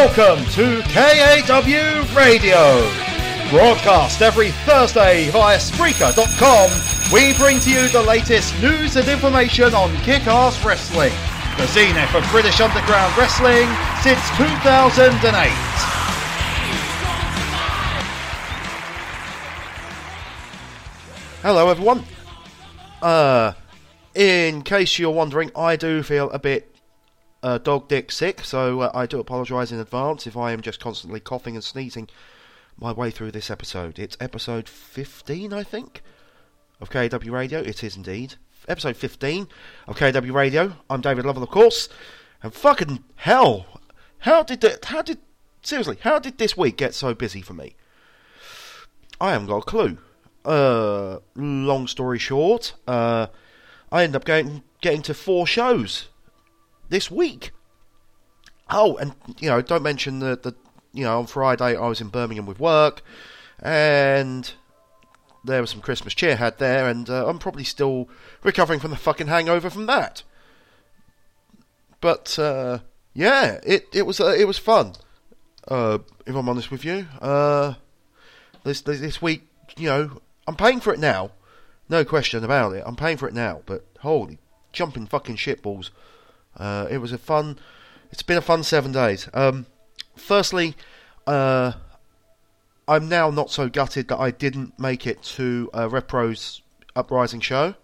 Welcome to KAW Radio. Broadcast every Thursday via Spreaker.com, we bring to you the latest news and information on kick-ass wrestling. The zenith of British Underground Wrestling since 2008. Hello, everyone. Uh, in case you're wondering, I do feel a bit uh, dog dick sick, so uh, I do apologise in advance if I am just constantly coughing and sneezing my way through this episode. It's episode 15, I think, of KW Radio. It is indeed. Episode 15 of KW Radio. I'm David Lovell, of course. And fucking hell, how did that, how did, seriously, how did this week get so busy for me? I haven't got a clue. Uh, long story short, uh, I ended up going, getting to four shows this week. Oh, and, you know, don't mention the, the you know, on Friday I was in Birmingham with work, and there was some Christmas cheer had there, and uh, I'm probably still recovering from the fucking hangover from that. But uh, yeah, it it was uh, it was fun. Uh, if I'm honest with you, uh, this, this week, you know, I'm paying for it now, no question about it. I'm paying for it now, but holy jumping fucking shitballs. Uh, it was a fun. It's been a fun seven days. Um, firstly, uh, I'm now not so gutted that I didn't make it to uh, RevPro's Uprising show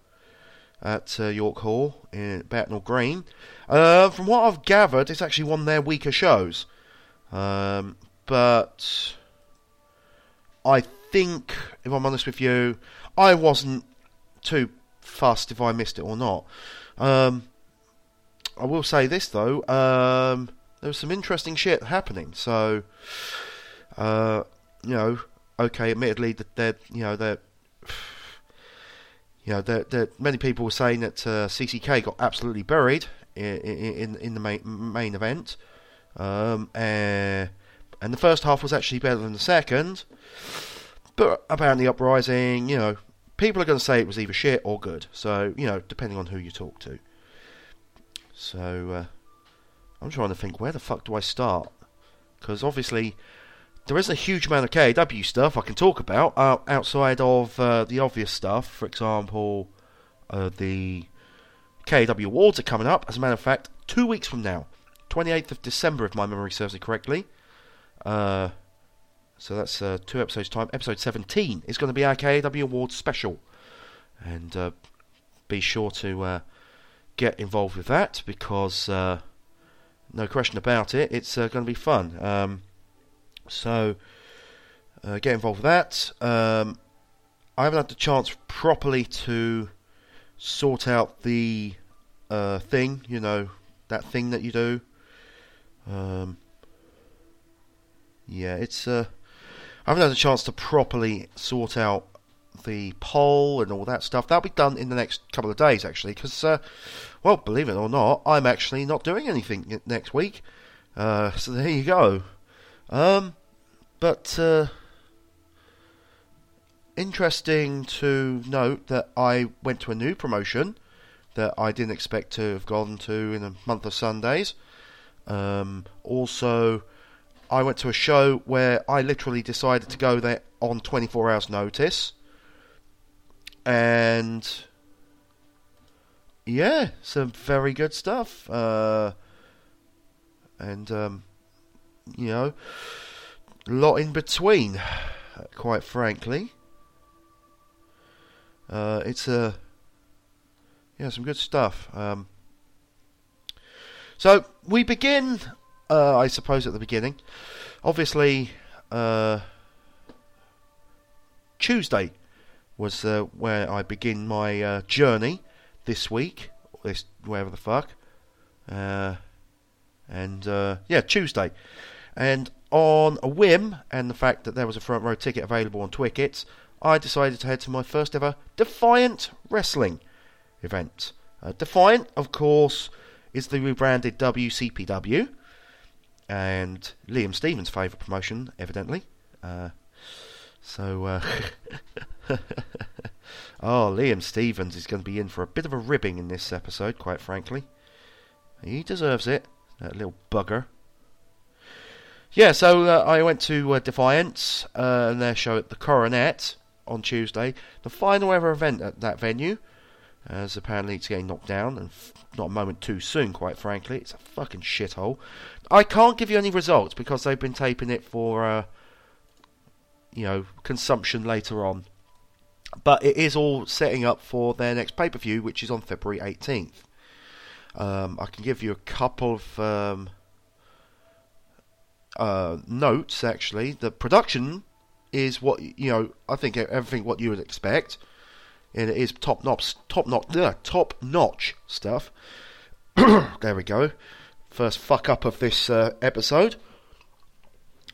at uh, York Hall in Bethnal Green. Uh, from what I've gathered, it's actually one of their weaker shows. Um, but I think, if I'm honest with you, I wasn't too fussed if I missed it or not. Um, I will say this though, um, there was some interesting shit happening. So, uh, you know, okay, admittedly that they're, you know, they're, you know, they're, many people were saying that uh, CCK got absolutely buried in in, in the main, main event, um, and, and the first half was actually better than the second. But apparently, uprising, you know, people are going to say it was either shit or good. So, you know, depending on who you talk to. So, uh, I'm trying to think, where the fuck do I start? Because obviously, there isn't a huge amount of KW stuff I can talk about uh, outside of uh, the obvious stuff. For example, uh, the KW Awards are coming up. As a matter of fact, two weeks from now, 28th of December, if my memory serves me correctly. Uh, so that's uh, two episodes' time. Episode 17 is going to be our KW Awards special. And be sure to get involved with that because no question about it. It's uh, going to be fun. Um, so uh, get involved with that. Um, I haven't had the chance properly to sort out the uh, thing, you know, that thing that you do. Um, yeah, it's. Uh, I haven't had a chance to properly sort out the poll and all that stuff. That'll be done in the next couple of days, actually, because uh, well, believe it or not, I'm actually not doing anything next week. Uh, so there you go. Um, but uh, interesting to note that I went to a new promotion that I didn't expect to have gone to in a month of Sundays. Um, also, I went to a show where I literally decided to go there on 24 hours' notice. And yeah, some very good stuff. Uh, and, um, you know, a lot in between, quite frankly. Uh, it's a, uh, yeah, some good stuff. Um, so we begin, uh, I suppose, at the beginning. Obviously, uh, Tuesday was uh, where I begin my uh, journey this week, this wherever the fuck, uh, and uh, yeah, Tuesday, and on a whim and the fact that there was a front row ticket available on Twickets, I decided to head to my first ever Defiant Wrestling event. Uh, Defiant, of course, is the rebranded WCPW, and Liam Stevens' favourite promotion, evidently. Uh, so, uh, oh, Liam Stevens is going to be in for a bit of a ribbing in this episode, quite frankly. He deserves it, that little bugger. yeah, so uh, I went to uh, Defiance uh, and their show at the Coronet on Tuesday. The final ever event at that venue, as apparently it's getting knocked down, and f- not a moment too soon, quite frankly. It's a fucking shithole. I can't give you any results because they've been taping it for, uh, you know, consumption later on. But it is all setting up for their next pay per view, which is on February 18th. Um, I can give you a couple of um, uh, notes. Actually, the production is what you know. I think everything what you would expect, and it is top notch, top notch, uh, top notch stuff. there we go. First fuck up of this uh, episode.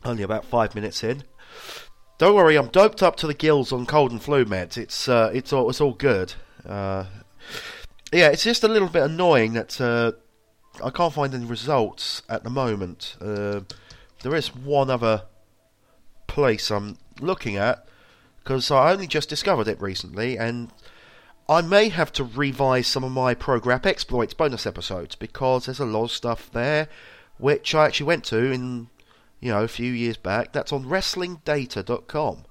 Only about five minutes in. Don't worry, I'm doped up to the gills on cold and flu meds. It's uh, it's all it's all good. Uh, yeah, it's just a little bit annoying that uh, I can't find any results at the moment. Uh, there is one other place I'm looking at because I only just discovered it recently, and I may have to revise some of my ProGrap exploits bonus episodes because there's a lot of stuff there which I actually went to in you know a few years back. That's on WrestlingData.com.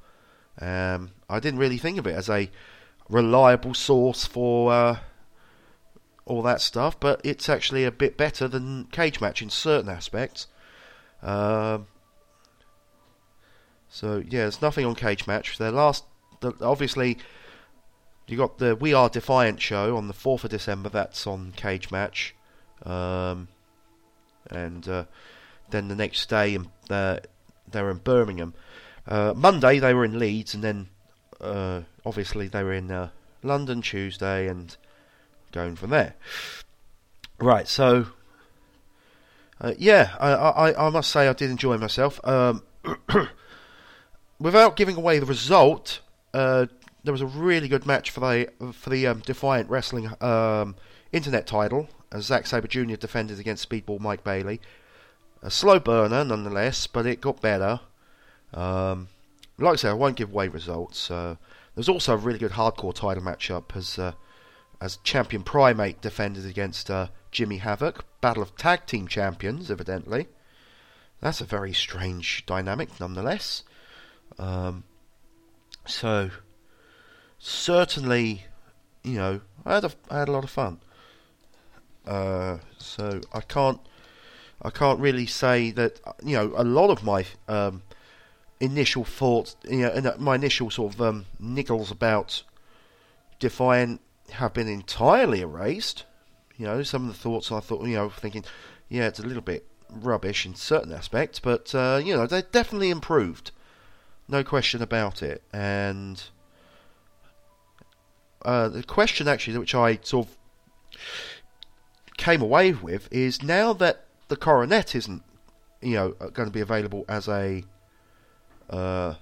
Um, I didn't really think of it as a reliable source for uh, all that stuff, but it's actually a bit better than Cage Match in certain aspects. Um, so yeah, there's nothing on Cage Match. Their last, the, obviously, you got the We Are Defiant show on the fourth of December. That's on Cage Match, um, and uh, then the next day uh, they were in Birmingham. Uh, Monday they were in Leeds, and then uh, obviously they were in uh, London Tuesday, and going from there. Right, so uh, yeah, I, I, I must say I did enjoy myself. Um, without giving away the result, uh, there was a really good match for the for the um, Defiant Wrestling um, Internet title as Zack Sabre Jr. defended against Speedball Mike Bailey. A slow burner, nonetheless, but it got better. Um, like I said, I won't give away results. Uh, there's also a really good hardcore title matchup as uh, as champion Primate defended against uh, Jimmy Havoc. Battle of Tag Team Champions, evidently. That's a very strange dynamic, nonetheless. Um, so, certainly, you know, I had a, I had a lot of fun. Uh, so I can't I can't really say that you know a lot of my um, initial thoughts, you know, my initial sort of um, niggles about Defiant have been entirely erased. You know, some of the thoughts I thought, you know, thinking, yeah, it's a little bit rubbish in certain aspects, but uh, you know, they definitely improved, no question about it. And uh, the question actually, which I sort of came away with, is now that the Coronet isn't, you know, going to be available as a uh,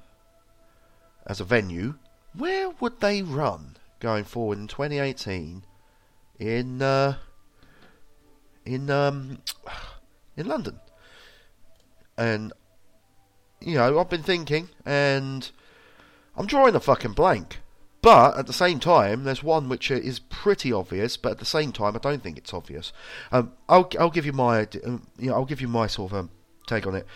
as a venue, where would they run? going forward in 2018 in uh, in um, in London. And you know, I've been thinking, and I'm drawing a fucking blank. But at the same time, there's one which is pretty obvious, but at the same time, I don't think it's obvious. Um, I'll I'll give you my um, you know, I'll give you my sort of um, take on it.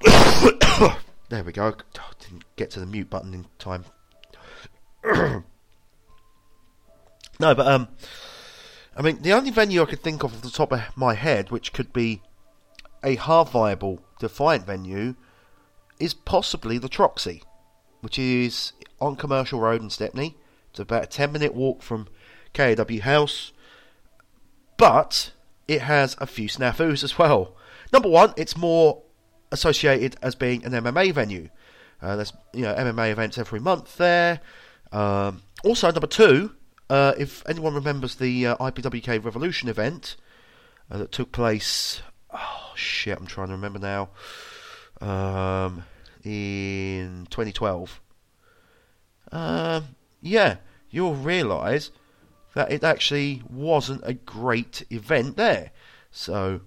there we go. Oh, didn't get to the mute button in time. No, but um, I mean, the only venue I could think of off the top of my head, which could be a half viable Defiant venue, is possibly the Troxy, which is on Commercial Road in Stepney. It's about a 10 minute walk from KAW House, but it has a few snafus as well. Number one, it's more associated as being an MMA venue. Uh, there's you know MMA events every month there. Um, also, number two, uh, if anyone remembers the uh, IPWK Revolution event uh, that took place, oh shit, I'm trying to remember now, um, in 2012. Um, yeah, you'll realise that it actually wasn't a great event there. So,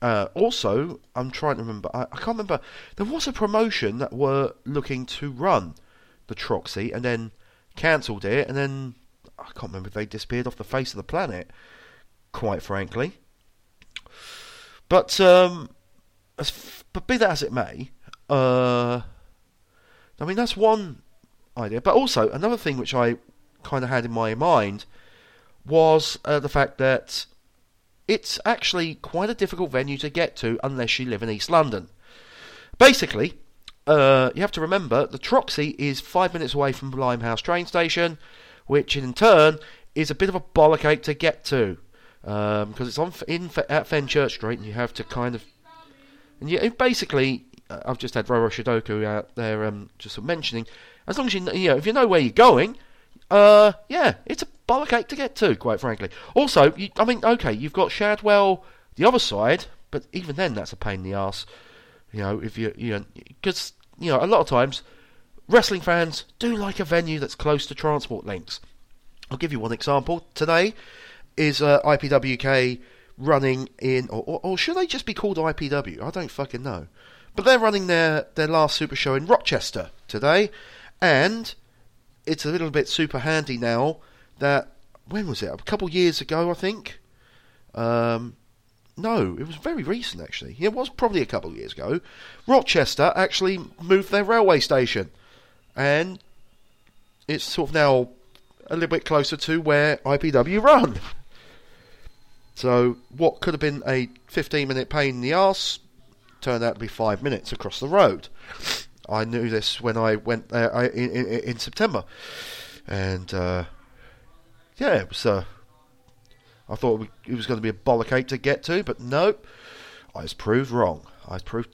uh, also, I'm trying to remember. I, I, can't remember. There was a promotion that were looking to run the Troxy and then cancelled it, and then I can't remember if they disappeared off the face of the planet, quite frankly. But um, as, but be that as it may, uh, I mean that's one idea. But also another thing which I kind of had in my mind was uh, the fact that it's actually quite a difficult venue to get to unless you live in East London. Basically, uh, you have to remember the Troxy is five minutes away from Limehouse train station, which in turn is a bit of a bollock to get to because um, it's on in at Fenchurch Street, and you have to kind of and you basically. Uh, I've just had Roro Shidoku out there um, just mentioning. As long as you you know, if you know where you're going, uh, yeah, it's a bollock to get to, quite frankly. Also, you, I mean, okay, you've got Shadwell the other side, but even then, that's a pain in the ass. You know, if you you know, because you know, a lot of times wrestling fans do like a venue that's close to transport links. I'll give you one example. Today is uh, IPWK running in, or, or, or, should they just be called IPW? I don't fucking know. But they're running their, their last super show in Rochester today, and it's a little bit super handy now that, when was it? A couple years ago, I think. Um, no, it was very recent actually. It was probably a couple of years ago. Rochester actually moved their railway station, and it's sort of now a little bit closer to where IPW run. So what could have been a 15 minute pain in the arse turned out to be five minutes across the road. I knew this when I went there in, in, in September, and uh, yeah, it was. Uh, I thought it was going to be a bollock to get to, but nope. I was proved wrong. I was proved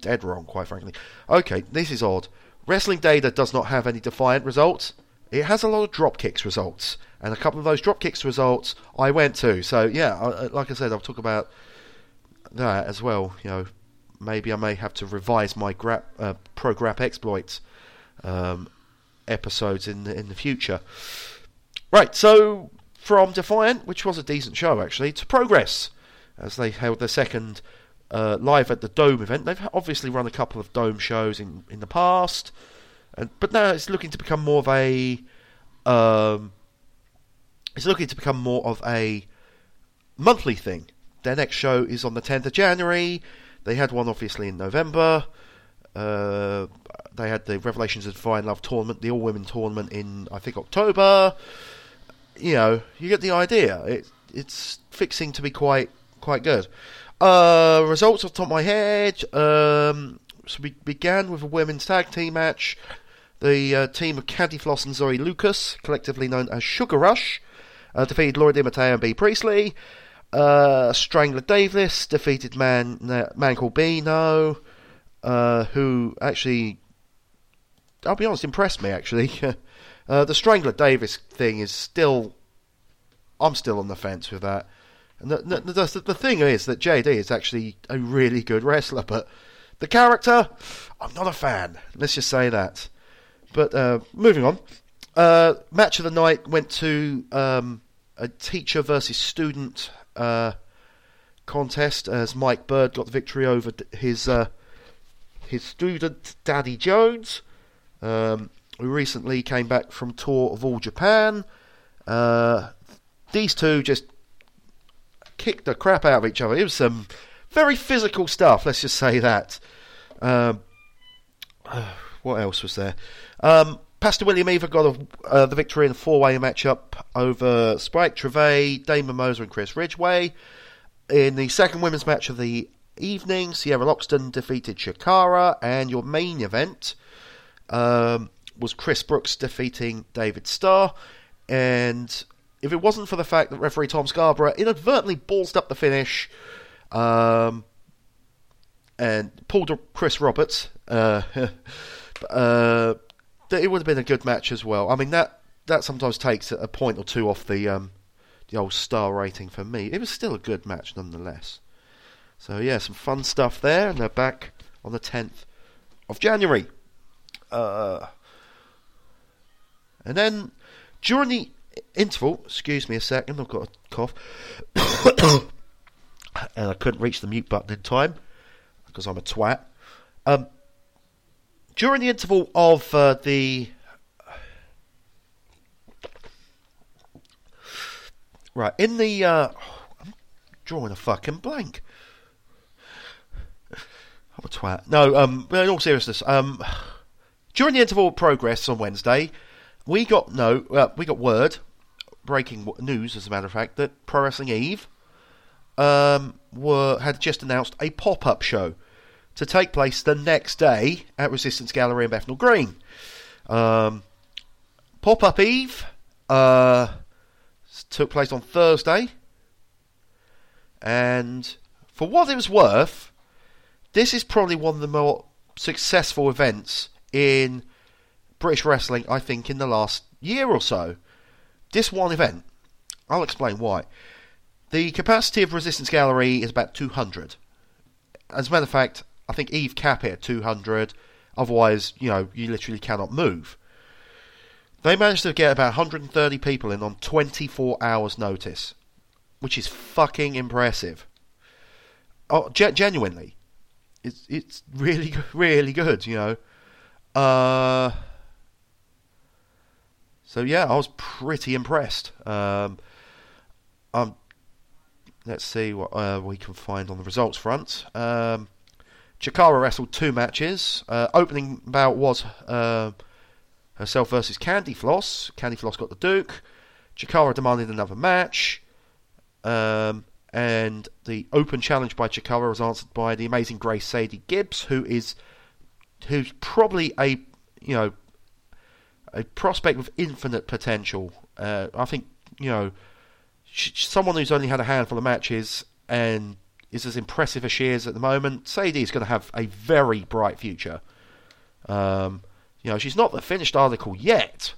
dead wrong, quite frankly. Okay, this is odd. Wrestling Data does not have any defiant results. It has a lot of drop kicks results, and a couple of those drop kicks results I went to. So yeah, I, like I said, I'll talk about that as well. You know, maybe I may have to revise my grap, uh, pro grap exploits um, episodes in the, in the future. Right, so from Defiant, which was a decent show actually, to Progress, as they held their second uh, live at the Dome event. They've obviously run a couple of Dome shows in, in the past, and, but now it's looking to become more of a. Um, it's looking to become more of a monthly thing. Their next show is on the 10th of January. They had one obviously in November. Uh, they had the Revelations of Divine Love tournament, the all women tournament in I think October you know, you get the idea. It, it's fixing to be quite quite good. Uh, results off the top of my head. Um, so we began with a women's tag team match. The uh, team of Candy Floss and Zoe Lucas, collectively known as Sugar Rush, uh, defeated Laura DiMatteo and Bea Priestley. Uh, Strangler Davis defeated man man called Bino, uh, who actually, I'll be honest, impressed me actually. Uh, the Strangler Davis thing is still. I'm still on the fence with that. And the, the, the, the thing is that JD is actually a really good wrestler, but the character, I'm not a fan. Let's just say that. But uh, moving on. Uh, match of the night went to um, a teacher versus student uh, contest as Mike Bird got the victory over his uh, his student Danny Jones. Um, who recently came back from tour of all Japan. Uh, these two just kicked the crap out of each other. It was some very physical stuff. Let's just say that. Um, what else was there? Um, Pastor William Eaver got a, uh, the victory in a four-way matchup over Spike Trivet, Damon Moser, and Chris Ridgway. In the second women's match of the evening, Sierra Loxton defeated Chakara, and your main event, um, was Chris Brooks defeating David Starr. And if it wasn't for the fact that referee Tom Scarborough inadvertently ballsed up the finish um, and pulled Chris Roberts, uh, uh, it would have been a good match as well. I mean, that, that sometimes takes a point or two off the, um, the old star rating for me. It was still a good match nonetheless. So, yeah, some fun stuff there, and they're back on the 10th of January. Uh, and then during the interval, excuse me a second, I've got a cough, and I couldn't reach the mute button in time because I'm a twat. Um, during the interval of uh, the right in the uh, I'm drawing a fucking blank. I'm a twat. No, um, in all seriousness, um, during the interval of progress on Wednesday, we got no, uh, we got word, breaking news, as a matter of fact, that Pro Wrestling Eve um, were had just announced a pop-up show to take place the next day at Resistance Gallery in Bethnal Green. Um, pop-up Eve uh, took place on Thursday, and for what it was worth, this is probably one of the more successful events in British wrestling, I think, in the last year or so. This one event, I'll explain why. The capacity of Resistance Gallery is about 200. As a matter of fact, I think Eve cap it at 200. Otherwise, you know, you literally cannot move. They managed to get about 130 people in on 24 hours' notice, which is fucking impressive. Oh, ge- genuinely, it's it's really really good, you know. Uh, so yeah, I was pretty impressed. Um, um, let's see what uh, we can find on the results front. Um, Chakara wrestled two matches. Uh, opening bout was uh, herself versus Candy Floss. Candy Floss got the Duke. Chakara demanded another match. Um, and the open challenge by Chakara was answered by the amazing Grace Sadie Gibbs, who is who's probably a you know a prospect with infinite potential. Uh, I think you know someone who's only had a handful of matches and is as impressive as she is at the moment. Sadie is going to have a very bright future. Um, you know, she's not the finished article yet.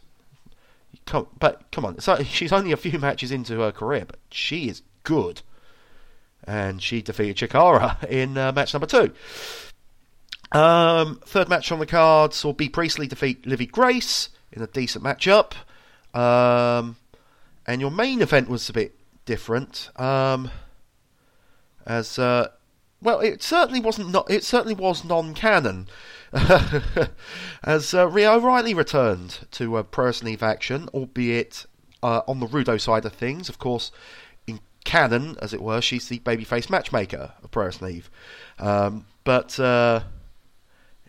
Come, but come on, so she's only a few matches into her career, but she is good and she defeated Chakara in uh, match number two. Um, third match on the card saw Bea Priestley defeat Livy Grace in a decent matchup. Um, and your main event was a bit different. Um, as uh, well, it certainly wasn't. Not, it certainly was non-canon. as uh, Rhea O'Reilly returned to a Pro action, albeit uh, on the Rudo side of things. Of course, in canon, as it were, she's the babyface matchmaker of Pro. Um, but uh,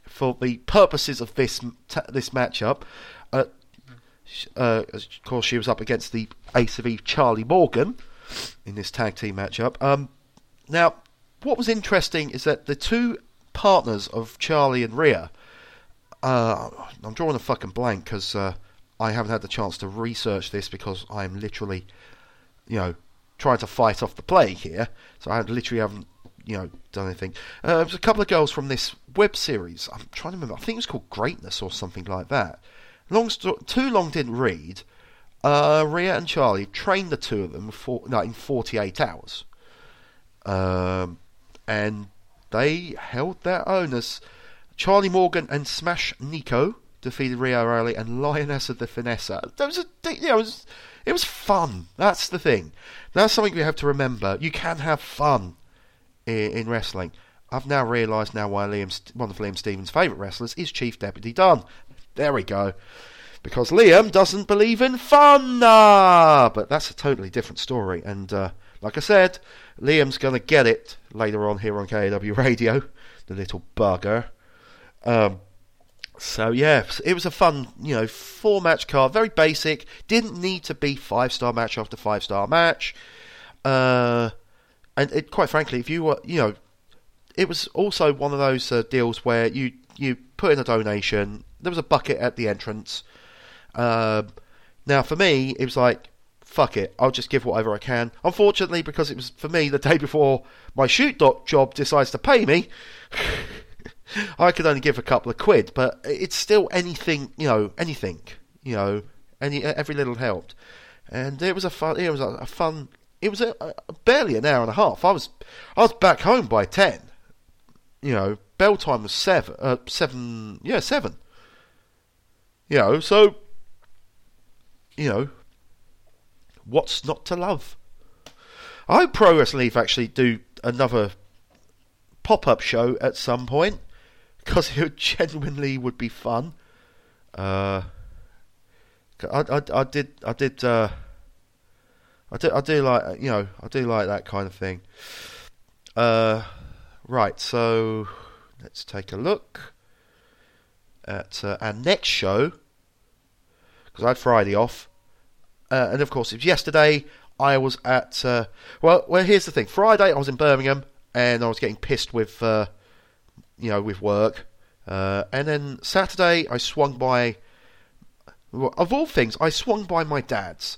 for the purposes of this t- this matchup, uh, uh, of course, she was up against the Ace of Eve, Charlie Morgan, in this tag team matchup. Um, now, what was interesting is that the two partners of Charlie and Rhea, uh, I'm drawing a fucking blank because uh, I haven't had the chance to research this because I'm literally, you know, trying to fight off the plague here. So I literally haven't, you know, done anything. Uh, was a couple of girls from this web series. I'm trying to remember. I think it was called Greatness or something like that. Long too long didn't read. Uh, Rhea and Charlie trained the two of them for no, in 48 hours, um, and they held their own as Charlie Morgan and Smash Nico defeated Rhea O'Reilly and Lioness of the Finessa. That was a, you know, it was, it was fun. That's the thing. That's something we have to remember. You can have fun in, in wrestling. I've now realised now why Liam, one of Liam Stevens' favourite wrestlers is Chief Deputy Dunn. There we go. Because Liam doesn't believe in fun, but that's a totally different story. And uh, like I said, Liam's going to get it later on here on KAW Radio, the little bugger. Um, so yeah, it was a fun, you know, four match card, very basic. Didn't need to be five star match after five star match. Uh, and it, quite frankly, if you were, you know, it was also one of those uh, deals where you you put in a donation. There was a bucket at the entrance. Uh, now for me, it was like, fuck it, I'll just give whatever I can. Unfortunately, because it was for me the day before my shoot dot job decides to pay me. I could only give a couple of quid, but it's still anything, you know, anything, you know, any every little helped, and it was a fun, it was a, a fun, it was a, a, barely an hour and a half. I was, I was back home by ten, you know, bell time was seven, uh, seven, yeah, seven, you know, so, you know, what's not to love? I hope Pro Wrestling actually do another pop up show at some point because it genuinely would be fun. Uh, I, I, I did I did uh, I do I do like you know I do like that kind of thing. Uh, right, so let's take a look at uh, our next show because I had Friday off, uh, and of course it was yesterday. I was at uh, well, well. Here's the thing: Friday I was in Birmingham, and I was getting pissed with uh, you know with work, uh, and then Saturday I swung by. Well, of all things, I swung by my dad's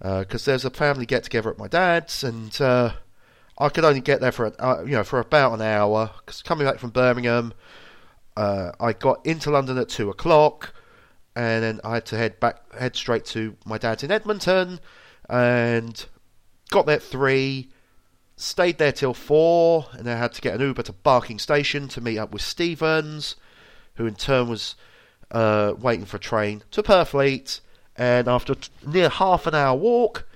because there's a family get together at my dad's, and I could only get there for a, you know for about an hour. Cause coming back from Birmingham, I got into London at two o'clock and then I had to head back, head straight to my dad's in Edmonton, and got there at three, stayed there till four, and then I had to get an Uber to Barking Station to meet up with Stevens, who in turn was uh, waiting for a train to Purfleet, and after t- near half an hour walk,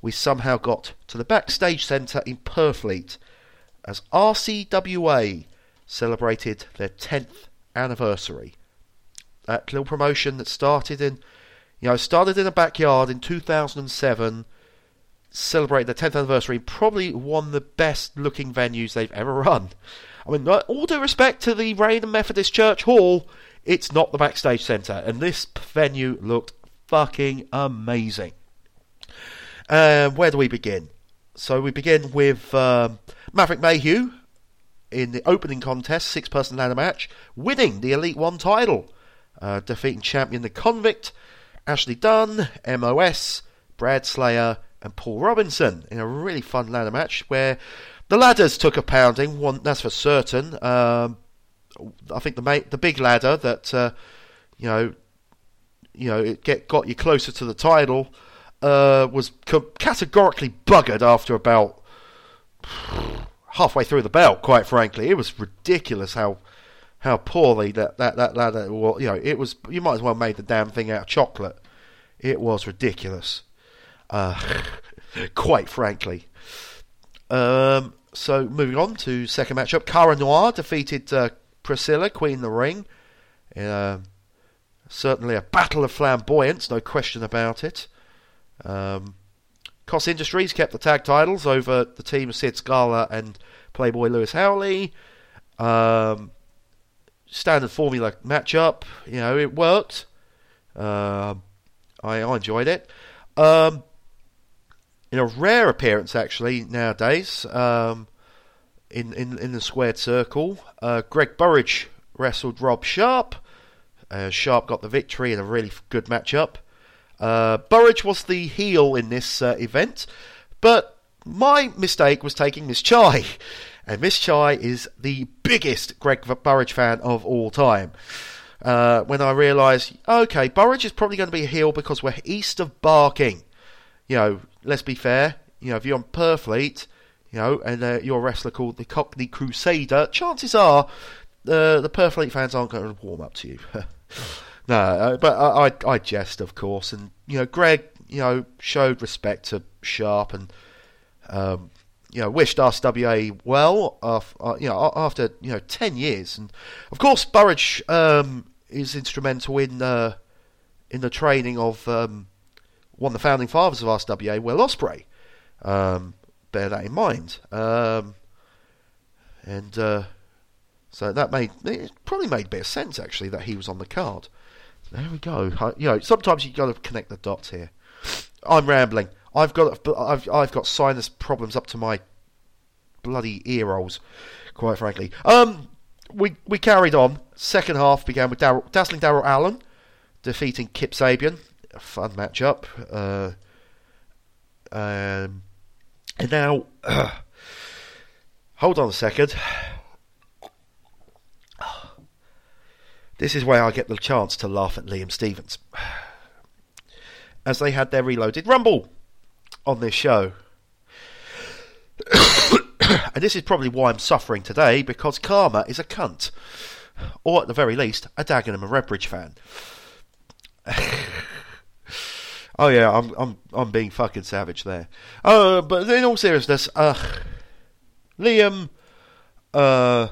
we somehow got to the backstage centre in Purfleet as RCWA celebrated their 10th anniversary that little promotion that started in, you know, started in a backyard in 2007, celebrated their 10th anniversary, probably one of the best looking venues they've ever run. I mean, all due respect to the Rainham Methodist Church Hall, it's not the backstage centre, and this venue looked fucking amazing. Um, where do we begin? So we begin with um, Maverick Mayhew in the opening contest, six person ladder match, winning the Elite One title uh, defeating champion The Convict, Ashley Dunn, MOS, Brad Slayer, and Paul Robinson in a really fun ladder match where the ladders took a pounding. One that's for certain. Um, I think the the big ladder that uh, you know, you know, it get got you closer to the title uh, was categorically buggered after about halfway through the belt. Quite frankly, it was ridiculous how how poorly that that that. Well, you know, it was. You might as well made the damn thing out of chocolate. It was ridiculous. Uh, quite frankly. Um, so moving on to second matchup, Cara Noir defeated uh, Priscilla, Queen of the Ring. Uh, certainly a battle of flamboyance, no question about it. Um, Cos Industries kept the tag titles over the team of Sid Scala and Playboy Lewis Howley. Um, standard formula matchup. You know, it worked. Uh, I, I, enjoyed it. Um, in a rare appearance, actually, nowadays, um, in, in, in the squared circle, uh, Greg Burridge wrestled Rob Sharp. Uh, Sharp got the victory in a really good matchup. Uh, Burridge was the heel in this uh, event, but my mistake was taking Miss Chai. And Miss Chai is the biggest Greg Burridge fan of all time. Uh, when I realised, okay, Burridge is probably going to be a heel because we're east of Barking. You know, let's be fair. You know, if you're on Purfleet, you know, and uh, you're a wrestler called the Cockney Crusader, chances are uh, the Purfleet fans aren't going to warm up to you. no, uh, but I, I, I jest, of course, and you know, Greg, you know, showed respect to Sharp and um, you know, wished RCWA well, uh, you know, after you know ten years, and of course Burridge um, is instrumental in uh, in the training of um, one of the founding fathers of RCWA, Will Ospreay. Um, bear that in mind, um, and uh, so that made it probably made a bit of sense actually that he was on the card. There we go. You know, sometimes you've got to connect the dots here. I'm rambling. I've got I've I've got sinus problems up to my bloody ear quite frankly. Um, we we carried on. Second half began with Darrell, dazzling Darrell Allen defeating Kip Sabian. A fun matchup. Uh, um, and now, uh, hold on a second. This is where I get the chance to laugh at Liam Stevens. As they had their reloaded Rumble on this show. and this is probably why I'm suffering today, because Karma is a cunt. Or at the very least, a Dagenham and Redbridge fan. oh yeah, I'm I'm I'm being fucking savage there. Uh, but in all seriousness, uh, Liam, uh,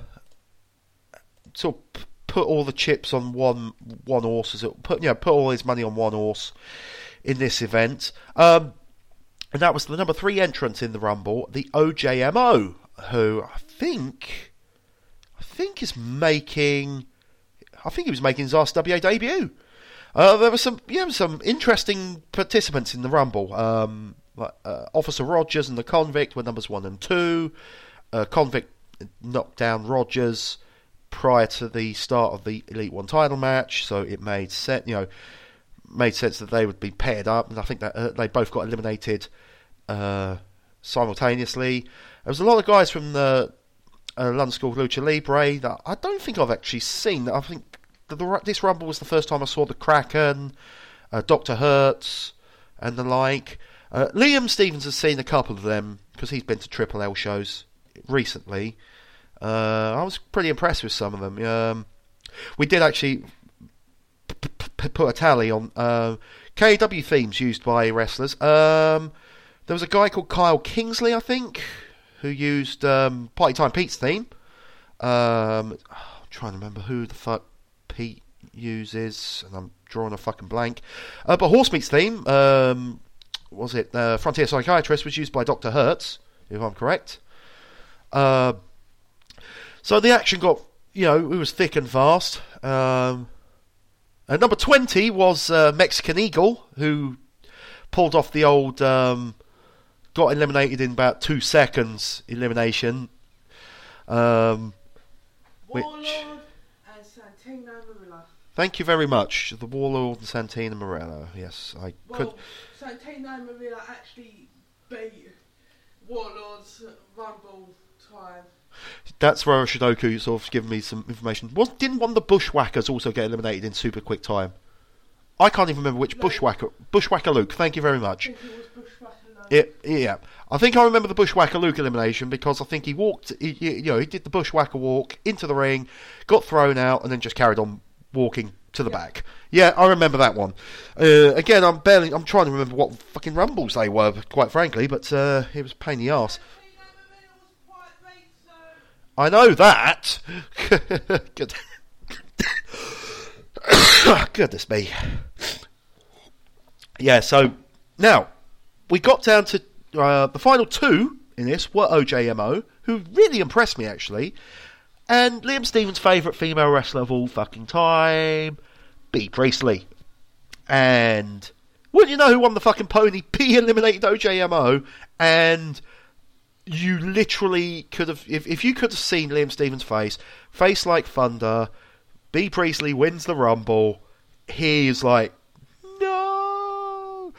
sort of put all the chips on one one horse, as it put you know put all his money on one horse in this event. Um, and that was the number three entrant in the Rumble, the OJMO, who I think I think is making. I think he was making his RCWA debut. Uh, there were some, yeah, some interesting participants in the Rumble. Um, like, uh, Officer Rogers and the Convict were numbers one and two. Uh, Convict knocked down Rogers prior to the start of the Elite One title match, so it made sense. You know, made sense that they would be paired up, and I think that uh, they both got eliminated uh, simultaneously. There was a lot of guys from the uh, London School of Lucha Libre that I don't think I've actually seen. I think the, the, this Rumble was the first time I saw the Kraken, uh, Doctor Hertz, and the like. Uh, Liam Stevens has seen a couple of them because he's been to Triple L shows recently. Uh, I was pretty impressed with some of them. Um, we did actually p- put a tally on uh, KW themes used by wrestlers. Um, there was a guy called Kyle Kingsley, I think, who used um, Party Time Pete's theme. Um, I'm trying to remember who the fuck Pete uses, and I'm drawing a fucking blank. Uh, but Horsemeat's theme, um, was it uh, Frontier Psychiatrist, was used by Dr. Hertz, if I'm correct. Uh, so the action got, you know, it was thick and fast. Um, and number 20 was uh, Mexican Eagle, who pulled off the old, um, got eliminated in about two seconds elimination. Um, which, and Santino Marella. Thank you very much. The Warlord and Santino Marella. Yes, I well, could. Santino Marella actually beat Warlord's Rumble time. That's where Shidoku sort of given me some information. Was didn't one of the Bushwhackers also get eliminated in super quick time? I can't even remember which Luke. Bushwhacker. Bushwhacker Luke. Thank you very much. I think it was Bushwhacker Luke. It, yeah, I think I remember the Bushwhacker Luke elimination because I think he walked. He, you know, he did the Bushwhacker walk into the ring, got thrown out, and then just carried on walking to the Yeah. back. Yeah, I remember that one. Uh, again, I'm barely. I'm trying to remember what fucking rumbles they were, quite frankly, but uh, it was a pain in the arse. Santino Marella was quite late, so I know that. Good. Goodness me. Yeah, so now we got down to uh, the final two in this were OJMO, who really impressed me actually, and Liam Stevens' favourite female wrestler of all fucking time, Bea Priestley. And wouldn't you know who won the fucking pony? P eliminated OJMO, and you literally could have if, if you could have seen Liam Stevens' face, face like thunder, Bea Priestley wins the rumble, he is like no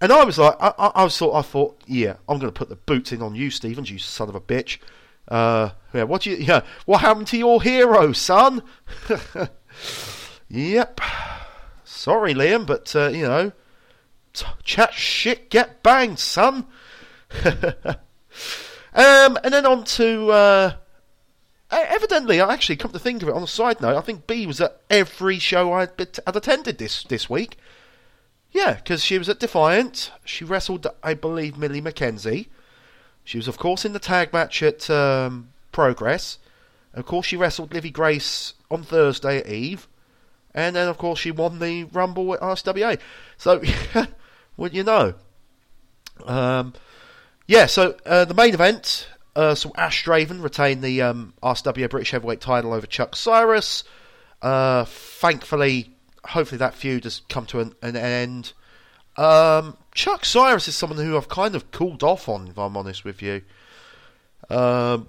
and I was like I, I, I was I thought, yeah, I'm gonna put the boots in on you, Stevens, you son of a bitch. Uh yeah, what you yeah, what happened to your hero, son? yep. Sorry, Liam, but uh, you know t- chat shit, get banged, son. Um, and then on to uh, evidently, I actually come to think of it. On a side note, I think Bea was at every show been had attended this this week. Yeah, because she was at Defiant. She wrestled, I believe, Millie McKenzie. She was, of course, in the tag match at um, Progress. Of course, she wrestled Livy Grace on Thursday at Eve. And then, of course, she won the Rumble at RCWA. So, what you know? Um, yeah, so uh, the main event, uh, Ash Draven retained the um, British Heavyweight title over Chuck Cyrus. Uh, thankfully, hopefully that feud has come to an, an end. Um, Chuck Cyrus is someone who I've kind of cooled off on, if I'm honest with you. Um,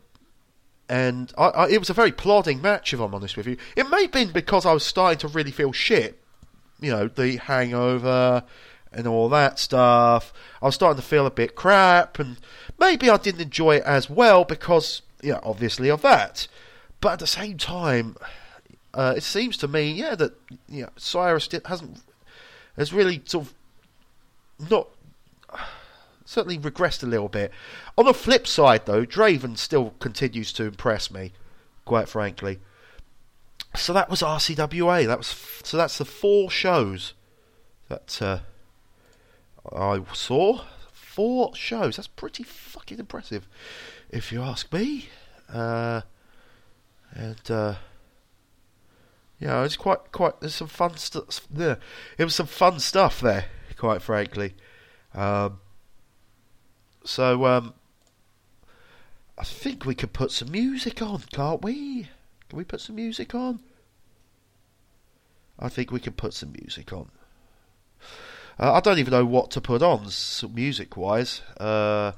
and I, I, it was a very plodding match, if I'm honest with you. It may have been because I was starting to really feel shit. You know, the hangover and all that stuff. I was starting to feel a bit crap, and maybe I didn't enjoy it as well because, yeah, obviously of that. But at the same time, uh, it seems to me, yeah, that know, Cyrus hasn't has really sort of not certainly regressed a little bit. On the flip side, though, Draven still continues to impress me, quite frankly. So that was RCWA. That was so that's the four shows that uh, I saw. Four shows. That's pretty fucking impressive, if you ask me. Uh, and uh, yeah, it's quite quite. There's some fun stuff there. It was some fun stuff there, quite frankly. Um, so um, I think we could put some music on, can't we? Can we put some music on? I think we can put some music on. Uh, I don't even know what to put on music wise. Uh,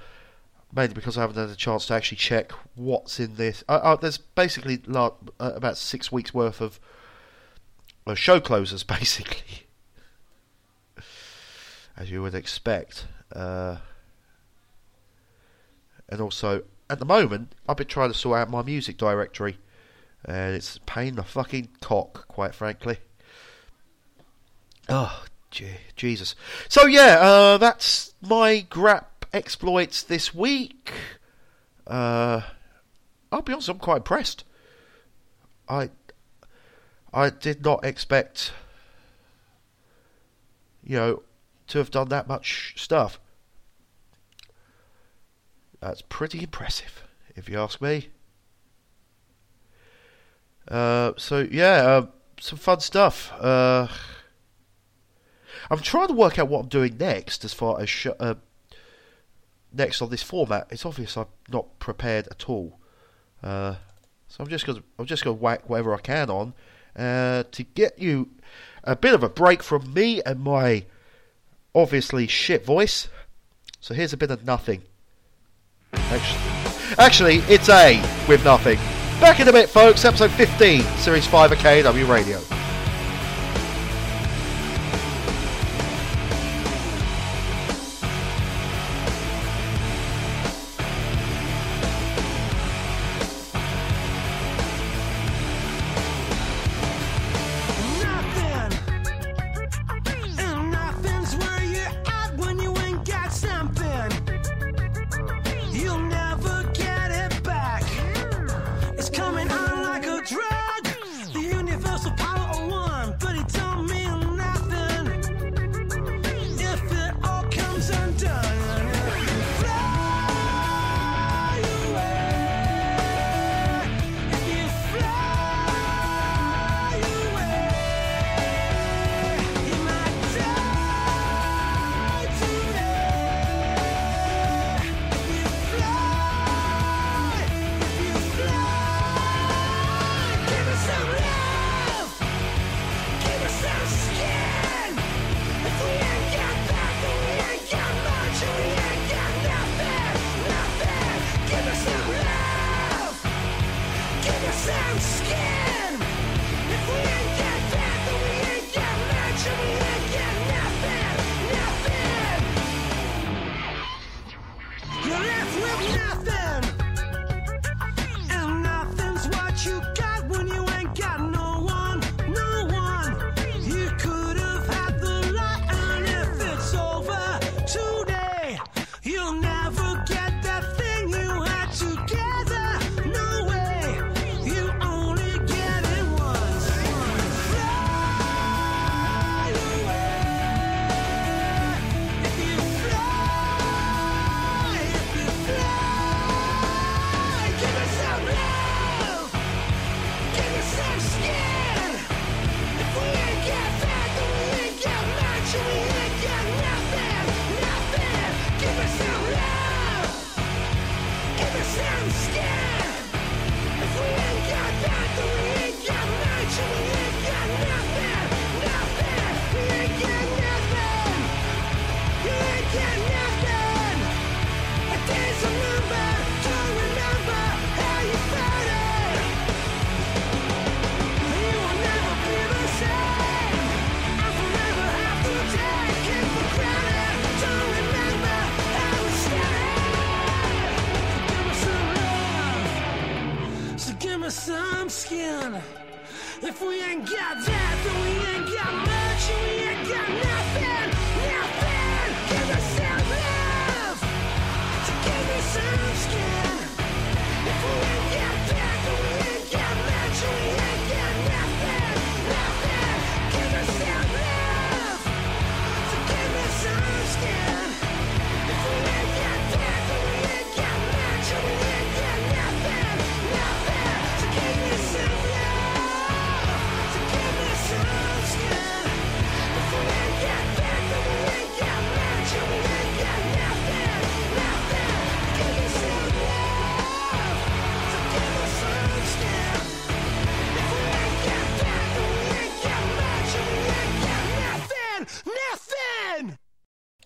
mainly because I haven't had a chance to actually check what's in this. Uh, there's basically like, uh, about six weeks worth of show closers, basically, as you would expect. Uh, and also, at the moment, I've been trying to sort out my music directory, and it's pain in the fucking cock, quite frankly. Oh, Jesus. So yeah, uh, that's my grap exploits this week. Uh, I'll be honest, I'm quite impressed. I I did not expect, you know, to have done that much stuff. That's pretty impressive, if you ask me. Uh, so yeah, uh, some fun stuff. I'm trying to work out what I'm doing next as far as sh- uh, next on this format. It's obvious I'm not prepared at all. Uh, so I'm just gonna I'm just gonna whack whatever I can on uh, to get you a bit of a break from me and my obviously shit voice. So here's a bit of nothing. Actually, actually it's A with nothing. Back in a bit, folks. Episode 15, Series 5 of KAW Radio.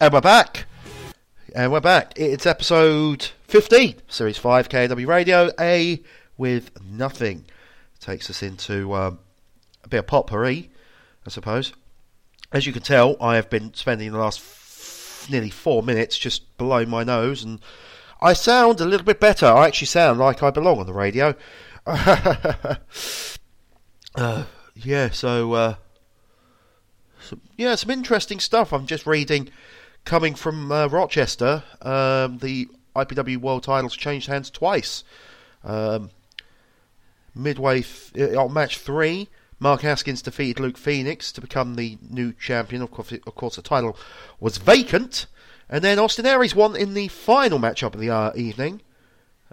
And we're back. And we're back. It's episode 15, Series 5 KAW Radio, A with Nothing. Takes us into um, a bit of potpourri, I suppose. As you can tell, I have been spending the last f- nearly four minutes just below my nose, and I sound a little bit better. I actually sound like I belong on the radio. uh, yeah, so, uh, yeah, some interesting stuff. I'm just reading coming from uh, Rochester. Um, the IPW World Titles changed hands twice. Um, midway th- on match three, Mark Haskins defeated Luke Phoenix to become the new champion. Of course, of course, the title was vacant. And then Austin Aries won in the final matchup of the uh, evening,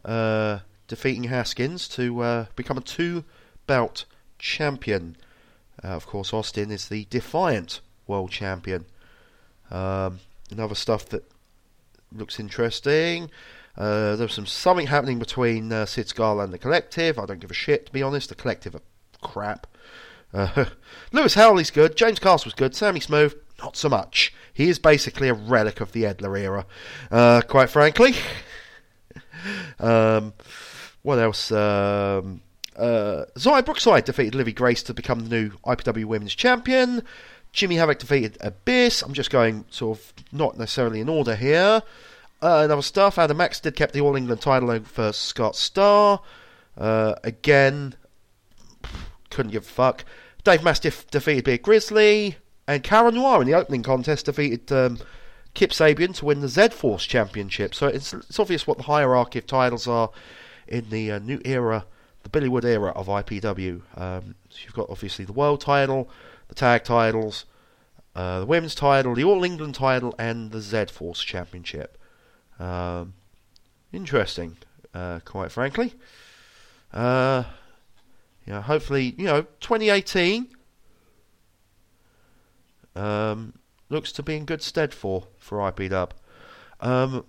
uh, defeating Haskins to uh, become a two-belt champion. Uh, of course, Austin is the Defiant World Champion. Um, another stuff that looks interesting. Uh, there's some something happening between uh, Sid Scala and the Collective. I don't give a shit, to be honest. The Collective are crap. Uh, Lewis Howley's good. James Castle's good. Sammy Smooth, not so much. He is basically a relic of the Edler era, uh, quite frankly. um, what else? Um, uh, Brookside defeated Livy Grace to become the new IPW Women's Champion. Jimmy Havoc defeated Abyss. I'm just going sort of not necessarily in order here. Uh, another stuff. Adam Maxted kept the All England title over Scott Starr. Uh, again, couldn't give a fuck. Dave Mastiff defeated Big Grizzly. And Cara Noir in the opening contest defeated um, Kip Sabian to win the Z Force Championship. So it's, it's obvious what the hierarchy of titles are in the uh, new era, the Billy Wood era of IPW. Um, so you've got obviously the world title, the tag titles, uh, the women's title, the All England title, and the Z Force Championship. Um, interesting, uh, quite frankly. Uh, yeah, hopefully, you know, 2018 um, looks to be in good stead for for IPW. Um,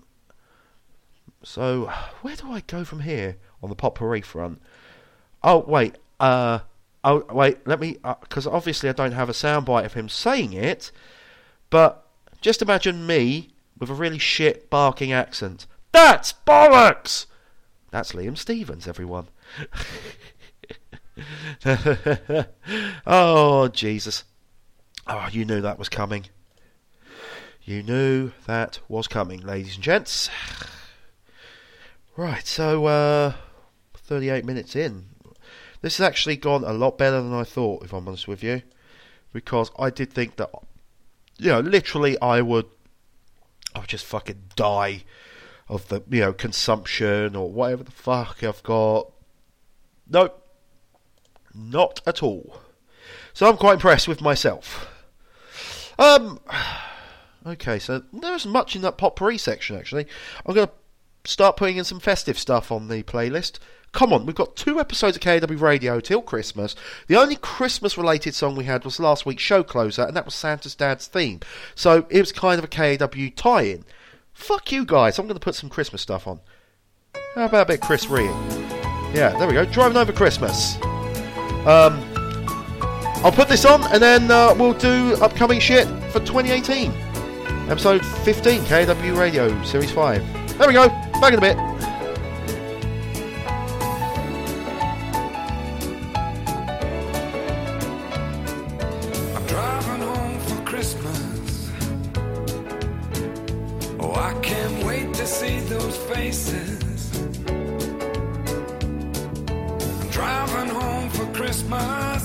so, where do I go from here on the potpourri front? Oh wait, uh, oh wait, let me because uh, obviously I don't have a soundbite of him saying it, but just imagine me with a really shit barking accent. That's bollocks. That's Liam Stevens, everyone. oh Jesus! Oh, you knew that was coming. You knew that was coming, ladies and gents. Right, so uh, 38 minutes in. This has actually gone a lot better than I thought, if I'm honest with you, because I did think that, you know, literally I would, I would just fucking die of the, you know, consumption or whatever the fuck I've got. Nope, not at all. So I'm quite impressed with myself. Um, okay, so there isn't much in that potpourri section actually. I'm to start putting in some festive stuff on the playlist. Come on, we've got two episodes of KAW Radio till Christmas. The only Christmas related song we had was last week's show closer, and that was Santa's Dad's theme. So it was kind of a KAW tie in. Fuck you guys, I'm going to put some Christmas stuff on. How about a bit Chris Rea? Yeah, there we go. Driving over Christmas. Um, I'll put this on and then uh, we'll do upcoming shit for 2018. Episode 15, KAW Radio, Series 5. There we go. Back in a bit. I can't wait to see those faces. Driving home for Christmas,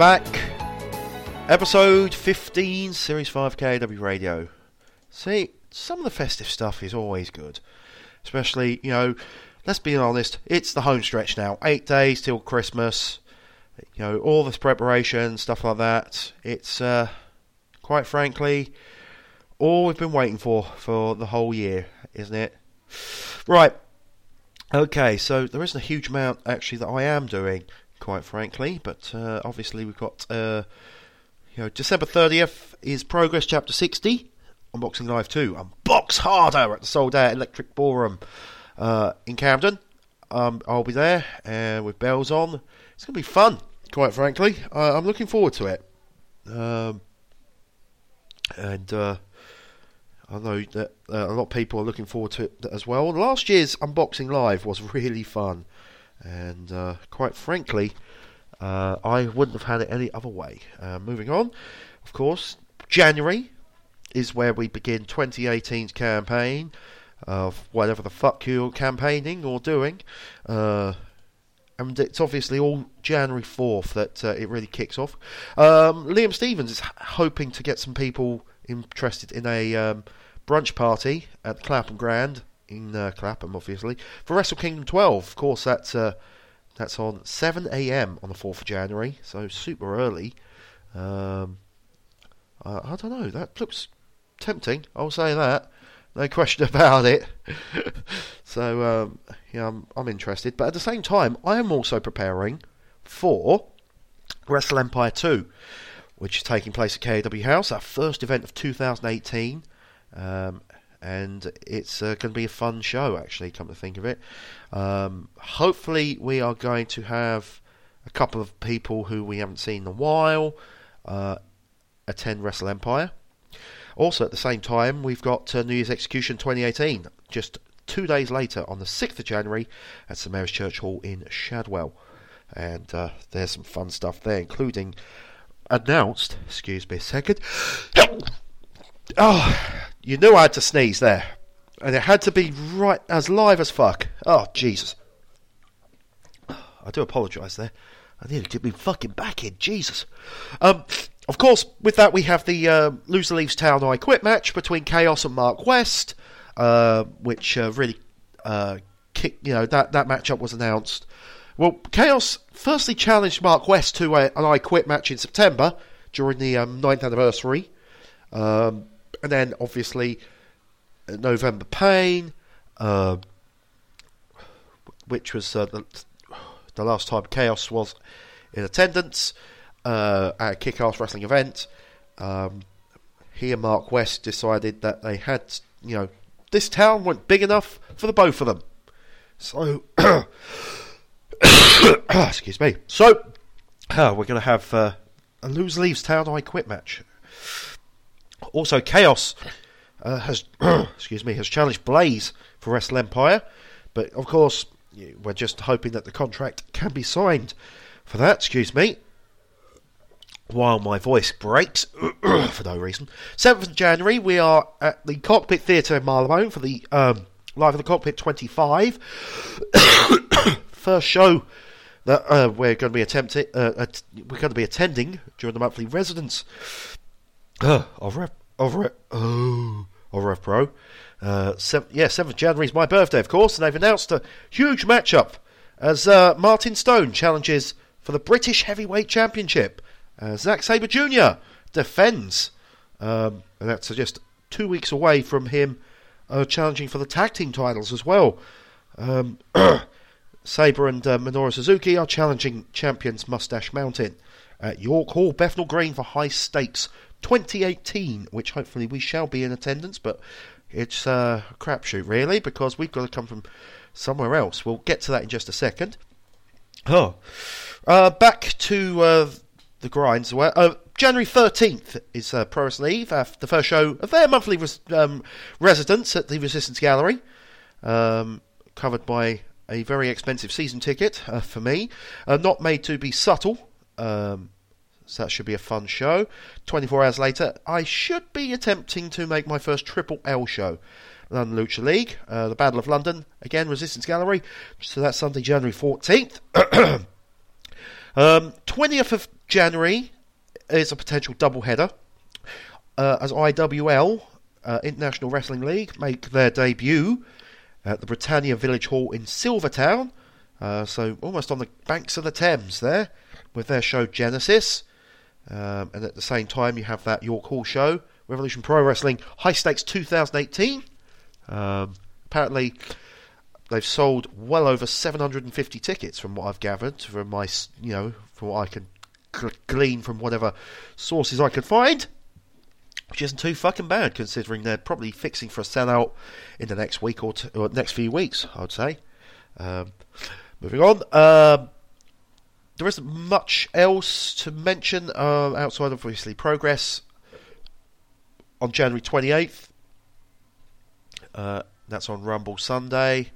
back. Episode 15, Series 5 KAW Radio. See, some of the festive stuff is always good. Especially, you know, let's be honest, it's the home stretch now. Eight days till Christmas. You know, all this preparation, stuff like that. It's, uh, quite frankly, all we've been waiting for for the whole year, isn't it? Right. Okay, so there isn't a huge amount actually that I am doing, quite frankly, but uh, obviously we've got uh, you know December thirtieth is Progress Chapter sixty, Unboxing Live two, Unbox Harder at the Sold Out Electric Ballroom uh, in Camden. Um, I'll be there uh, with bells on. It's going to be fun, quite frankly. Uh, I'm looking forward to it. Um, and uh, I know that uh, a lot of people are looking forward to it as well. Last year's unboxing live was really fun, and uh, quite frankly, uh, I wouldn't have had it any other way. Uh, moving on, of course, January is where we begin 2018's campaign of whatever the fuck you're campaigning or doing. Uh, and it's obviously all January 4th that uh, it really kicks off. Um, Liam Stevens is hoping to get some people interested in a um, brunch party at the Clapham Grand in uh, Clapham, obviously, for Wrestle Kingdom 12. Of course, that's uh, that's on 7 a.m. on the 4th of January, so super early. Um, I, I don't know. That looks tempting. I'll say that. No question about it. so um, yeah, I'm, I'm interested. But at the same time, I am also preparing for Wrestle Empire 2, which is taking place at KAW House, our first event of 2018. Um, and it's uh, going to be a fun show, actually, come to think of it. Um, hopefully, we are going to have a couple of people who we haven't seen in a while uh, attend Wrestle Empire. Also, at the same time, we've got uh, New Year's Execution 2018, just two days later on the 6th of January at St Mary's Church Hall in Shadwell. And uh, there's some fun stuff there, including announced, excuse me a second. Oh, you knew I had to sneeze there. And it had to be right as live as fuck. Oh, Jesus. I do apologise there. I nearly did me fucking back in, Jesus. Um, of course, with that we have the uh, Loser Leaves Town I Quit match between Chaos and Mark West, uh, which uh, really uh, kicked, you know, that, that matchup was announced. Well, Chaos firstly challenged Mark West to a, an I Quit match in September during the um, 9th anniversary. Um, and then, obviously, uh, November Pain, uh, which was uh, the the last time Chaos was in attendance uh, at a kick-ass wrestling event. Um, he and Mark West decided that they had, you know, this town wasn't big enough for the both of them. So, excuse me. So, we're going to have uh, a lose leaves town I quit match. Also, Chaos uh, has, excuse me, has challenged Blaze for Wrestle Empire, but of course, we're just hoping that the contract can be signed for that. Excuse me while my voice breaks for no reason. 7th of January, we are at the Cockpit Theatre in Marylebone for the um, Live in the Cockpit 25. First show that uh, we're going to be attempting, uh, at, we're going to be attending during the monthly residence uh, of Rev, of Rev, oh, of Rev Pro. Uh, yeah, 7th January is my birthday, of course, and they've announced a huge matchup as uh, Martin Stone challenges for the British Heavyweight Championship. Uh, Zack Sabre Jr. defends, um, and that's just two weeks away from him uh, challenging for the tag team titles as well. Um, Sabre and uh, Minoru Suzuki are challenging champions Mustache Mountain at York Hall, Bethnal Green for High Stakes 2018, which hopefully we shall be in attendance, but it's a crapshoot really because we've got to come from somewhere else. We'll get to that in just a second. Oh, uh, back to uh, the grinds. Well, uh, January 13th is uh, Pro Wrestling Eve, uh, the first show of their monthly res- um, residence at the Resistance Gallery, um, covered by a very expensive season ticket uh, for me. Uh, not made to be subtle. Um, so that should be a fun show. 24 hours later, I should be attempting to make my first Triple L show. London Lucha League, uh, the Battle of London, again, Resistance Gallery. So that's Sunday, January 14th. um, 20th of January is a potential double header uh, as IWL, uh, International Wrestling League, make their debut at the Britannia Village Hall in Silvertown. Uh, so almost on the banks of the Thames there, with their show Genesis. Um, and at the same time, you have that York Hall show, Revolution Pro Wrestling High Stakes 2018. Um, apparently, they've sold well over 750 tickets, from what I've gathered, from my, you know, from what I can glean from whatever sources I could find. Which isn't too fucking bad, considering they're probably fixing for a sellout in the next week or, two, or next few weeks. I would say. Um, moving on. There isn't much else to mention uh, outside of obviously progress on January 28th. Uh, that's on Rumble Sunday.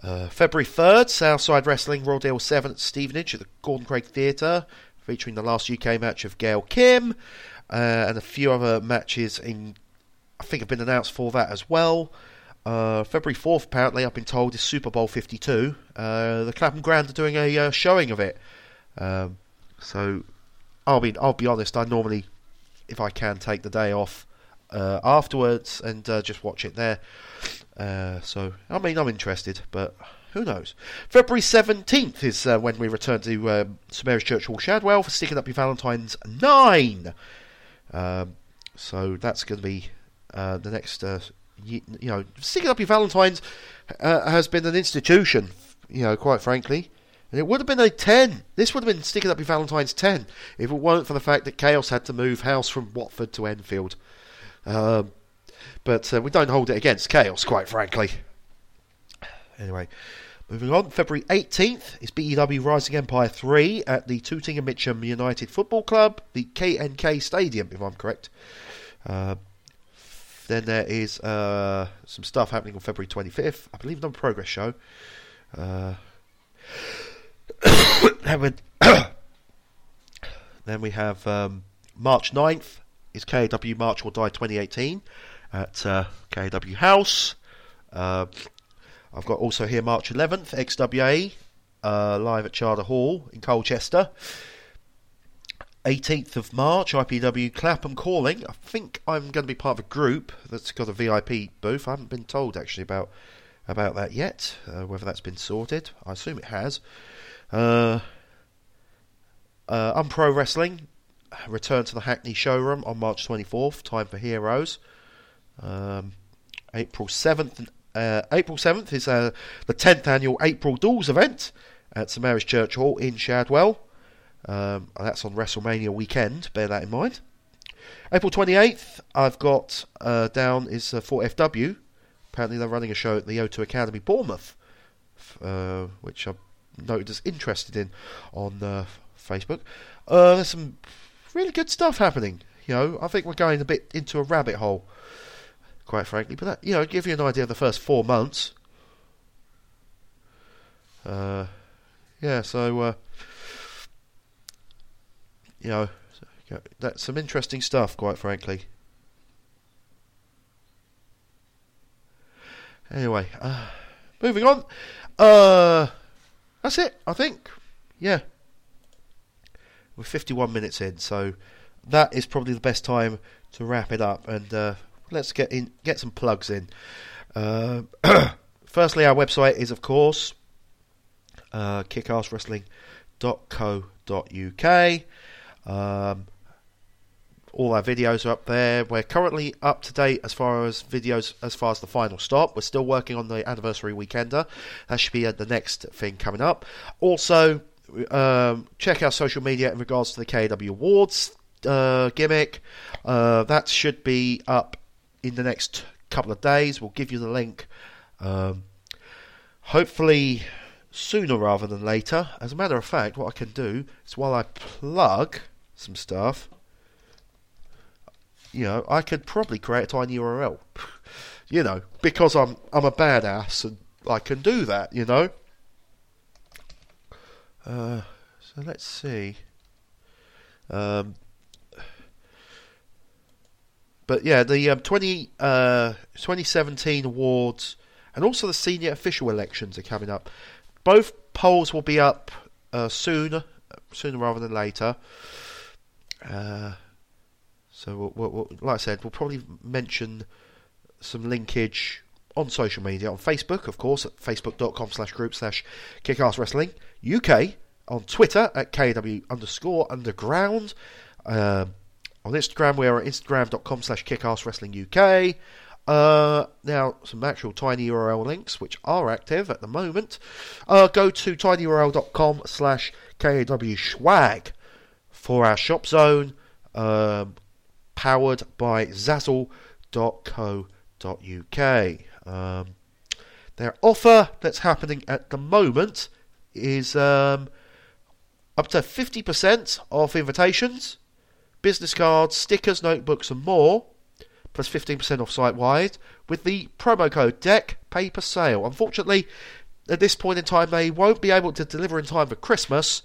Uh, February 3rd, Southside Wrestling Royal Deal 7 at Stevenage at the Gordon Craig Theatre, featuring the last UK match of Gail Kim uh, and a few other matches in, I think, have been announced for that as well. Uh, February 4th, apparently, I've been told, is Super Bowl 52. Uh, the Clapham Grand are doing a uh, showing of it. Um, so, I'll be, I'll be honest, I normally, if I can, take the day off uh, afterwards and uh, just watch it there. Uh, so, I mean, I'm interested, but who knows? February 17th is uh, when we return to um, St Mary's Church Hall, Shadwell for Sticking Up Your Valentine's 9. Um, so, that's going to be uh, the next, uh, you, you know, Sticking Up Your Valentine's uh, has been an institution, you know, quite frankly. And it would have been a 10. This would have been Sticking Up Your Valentine's 10 if it weren't for the fact that Chaos had to move house from Watford to Enfield. Um, but uh, we don't hold it against Chaos, quite frankly. Anyway, moving on. February 18th is BEW Rising Empire 3 at the Tooting and Mitcham United Football Club, the KNK Stadium, if I'm correct. Uh, then there is uh, some stuff happening on February 25th. I believe another progress show. Then, we, then we have um, March 9th is KAW March or Die 2018 at uh, KAW House. Uh, I've got also here March 11th XWA uh, live at Charter Hall in Colchester. 18th of March, IPW Clapham calling. I think I'm going to be part of a group that's got a VIP booth. I haven't been told actually about about that yet. Uh, whether that's been sorted, I assume it has. Uh, uh, Unpro Wrestling return to the Hackney showroom on March 24th. Time for Heroes. Um, April 7th. Uh, April 7th is uh, the 10th annual April Duels event at St Mary's Church Hall in Shadwell. Um, that's on WrestleMania weekend. Bear that in mind. April 28th, I've got uh, down is uh, for FW. Apparently, they're running a show at the O2 Academy, Bournemouth, uh, which I'm noted as interested in on uh, Facebook. Uh, there's some really good stuff happening. You know, I think we're going a bit into a rabbit hole, quite frankly. But that, you know, give you an idea of the first four months. Uh, yeah, so uh, you know, that's some interesting stuff, quite frankly. Anyway, uh, moving on. Uh, that's it, I think. Yeah. We're 51 minutes in, so that is probably the best time to wrap it up. And uh, let's get in, get some plugs in. Uh, firstly, our website is, of course, uh, kickasswrestling.co.uk. Um, all our videos are up there. We're currently up to date as far as videos, as far as the final stop. We're still working on the anniversary weekender. That should be uh, the next thing coming up. Also, um, check our social media in regards to the KAW Awards uh, gimmick. Uh, that should be up in the next couple of days. We'll give you the link. Um, hopefully sooner rather than later. As a matter of fact, what I can do is while I plug some stuff, you know, I could probably create a tiny URL. you know, because I'm I'm a badass and I can do that. You know. Uh, so let's see. Um, but yeah, the um, 20, uh, 2017 awards and also the senior official elections are coming up. Both polls will be up uh, sooner, sooner rather than later. Uh, so, we'll, we'll, we'll, like I said, we'll probably mention some linkage on social media on Facebook, of course, at facebook.com slash group slash kickass wrestling UK, on Twitter at KAW underscore underground. Uh, on Instagram, we are at instagram.com slash kickass wrestling UK. Uh, now, some actual tiny URL links, which are active at the moment. Uh, go to tinyurl.com slash KAW for our shop zone, um, powered by zazzle.co.uk. Um, their offer that's happening at the moment is um, up to 50% off invitations, business cards, stickers, notebooks, and more plus 15% off site wide with the promo code DECK Paper Sale. Unfortunately, at this point in time, they won't be able to deliver in time for Christmas,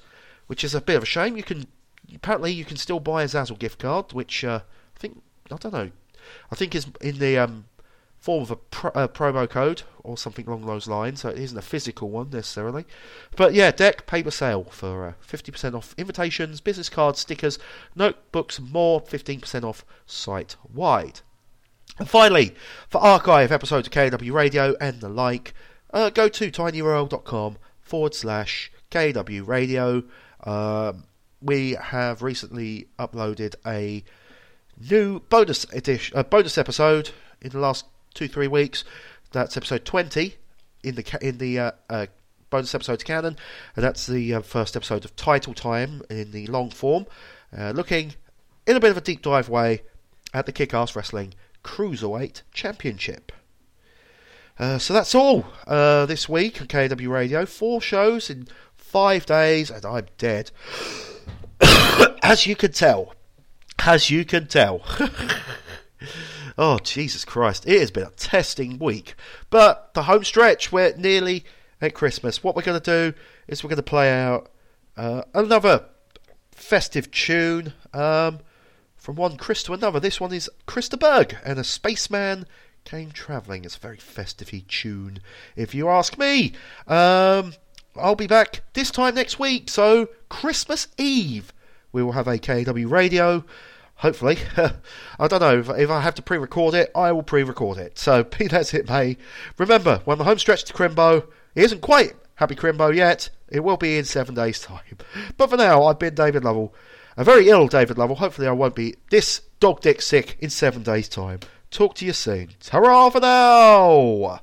which is a bit of a shame. You can apparently you can still buy a Zazzle gift card, which uh, I don't know. I think is in the um, form of a pro- promo code or something along those lines. So it isn't a physical one necessarily. But yeah, deck paper sale for uh, 50% off invitations, business cards, stickers, notebooks, more. 15% off site wide. And finally, for archive episodes of KAW Radio and the like, uh, go to tinyurl.com forward slash KW Radio. Um, we have recently uploaded a new bonus edition, uh, bonus episode in the last two three weeks. That's episode twenty in the in the uh, uh, bonus episodes canon, and that's the uh, first episode of Title Time in the long form, uh, looking in a bit of a deep dive way at the Kick-Ass Wrestling Cruiserweight Championship. Uh, so that's all this week on KAW Radio. Four shows in five days, and I'm dead. As you can tell. As you can tell. oh, Jesus Christ. It has been a testing week. But the home stretch, we're nearly at Christmas. What we're going to do is we're going to play out uh, another festive tune. Um, from one Chris to another. This one is Chris de Burgh and a spaceman came travelling. It's a very festive tune, if you ask me. Um, I'll be back this time next week, so Christmas Eve we will have a KAW radio. Hopefully, I don't know if, if I have to pre-record it. I will pre-record it. So be that as it may, remember when the home stretch to Crimbo isn't quite Happy Crimbo yet. It will be in seven days' time. But for now, I've been David Lovell. A very ill David Lovell. Hopefully, I won't be this dog dick sick in seven days' time. Talk to you soon. Ta for now!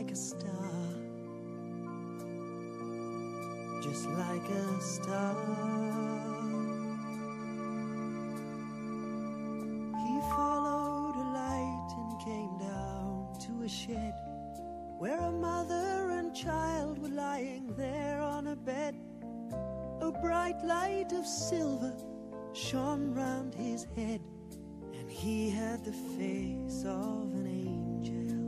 Like a star, just like a star. He followed a light and came down to a shed where a mother and child were lying there on a bed. A bright light of silver shone round his head, and he had the face of an angel.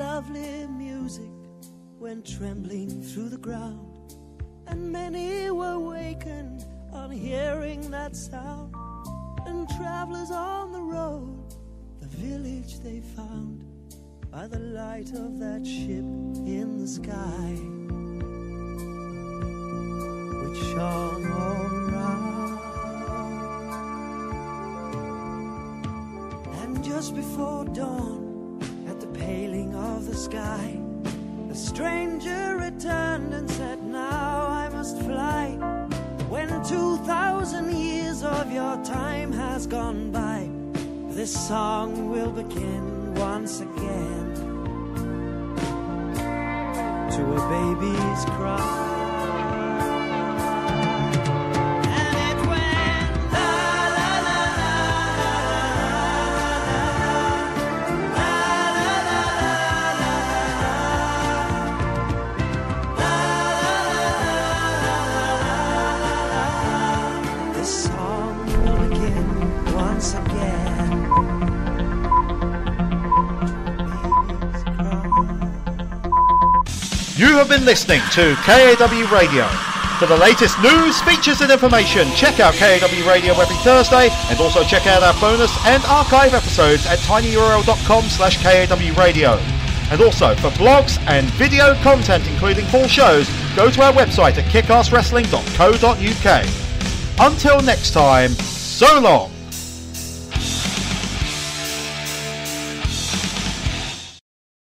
Lovely music went trembling through the ground, and many were wakened on hearing that sound. And travelers on the road, the village they found by the light of that ship in the sky, which shone all around. And just before dawn, of the sky, the stranger returned and said, Now I must fly. When 2,000 years of your time has gone by, this song will begin once again to a baby's cry. Been listening to KAW Radio. For the latest news, features and information, check out KAW Radio every Thursday and also check out our bonus and archive episodes at tinyurl.com slash KAW Radio. And also, for blogs and video content including full shows, go to our website at kickasswrestling.co.uk. Until next time, so long!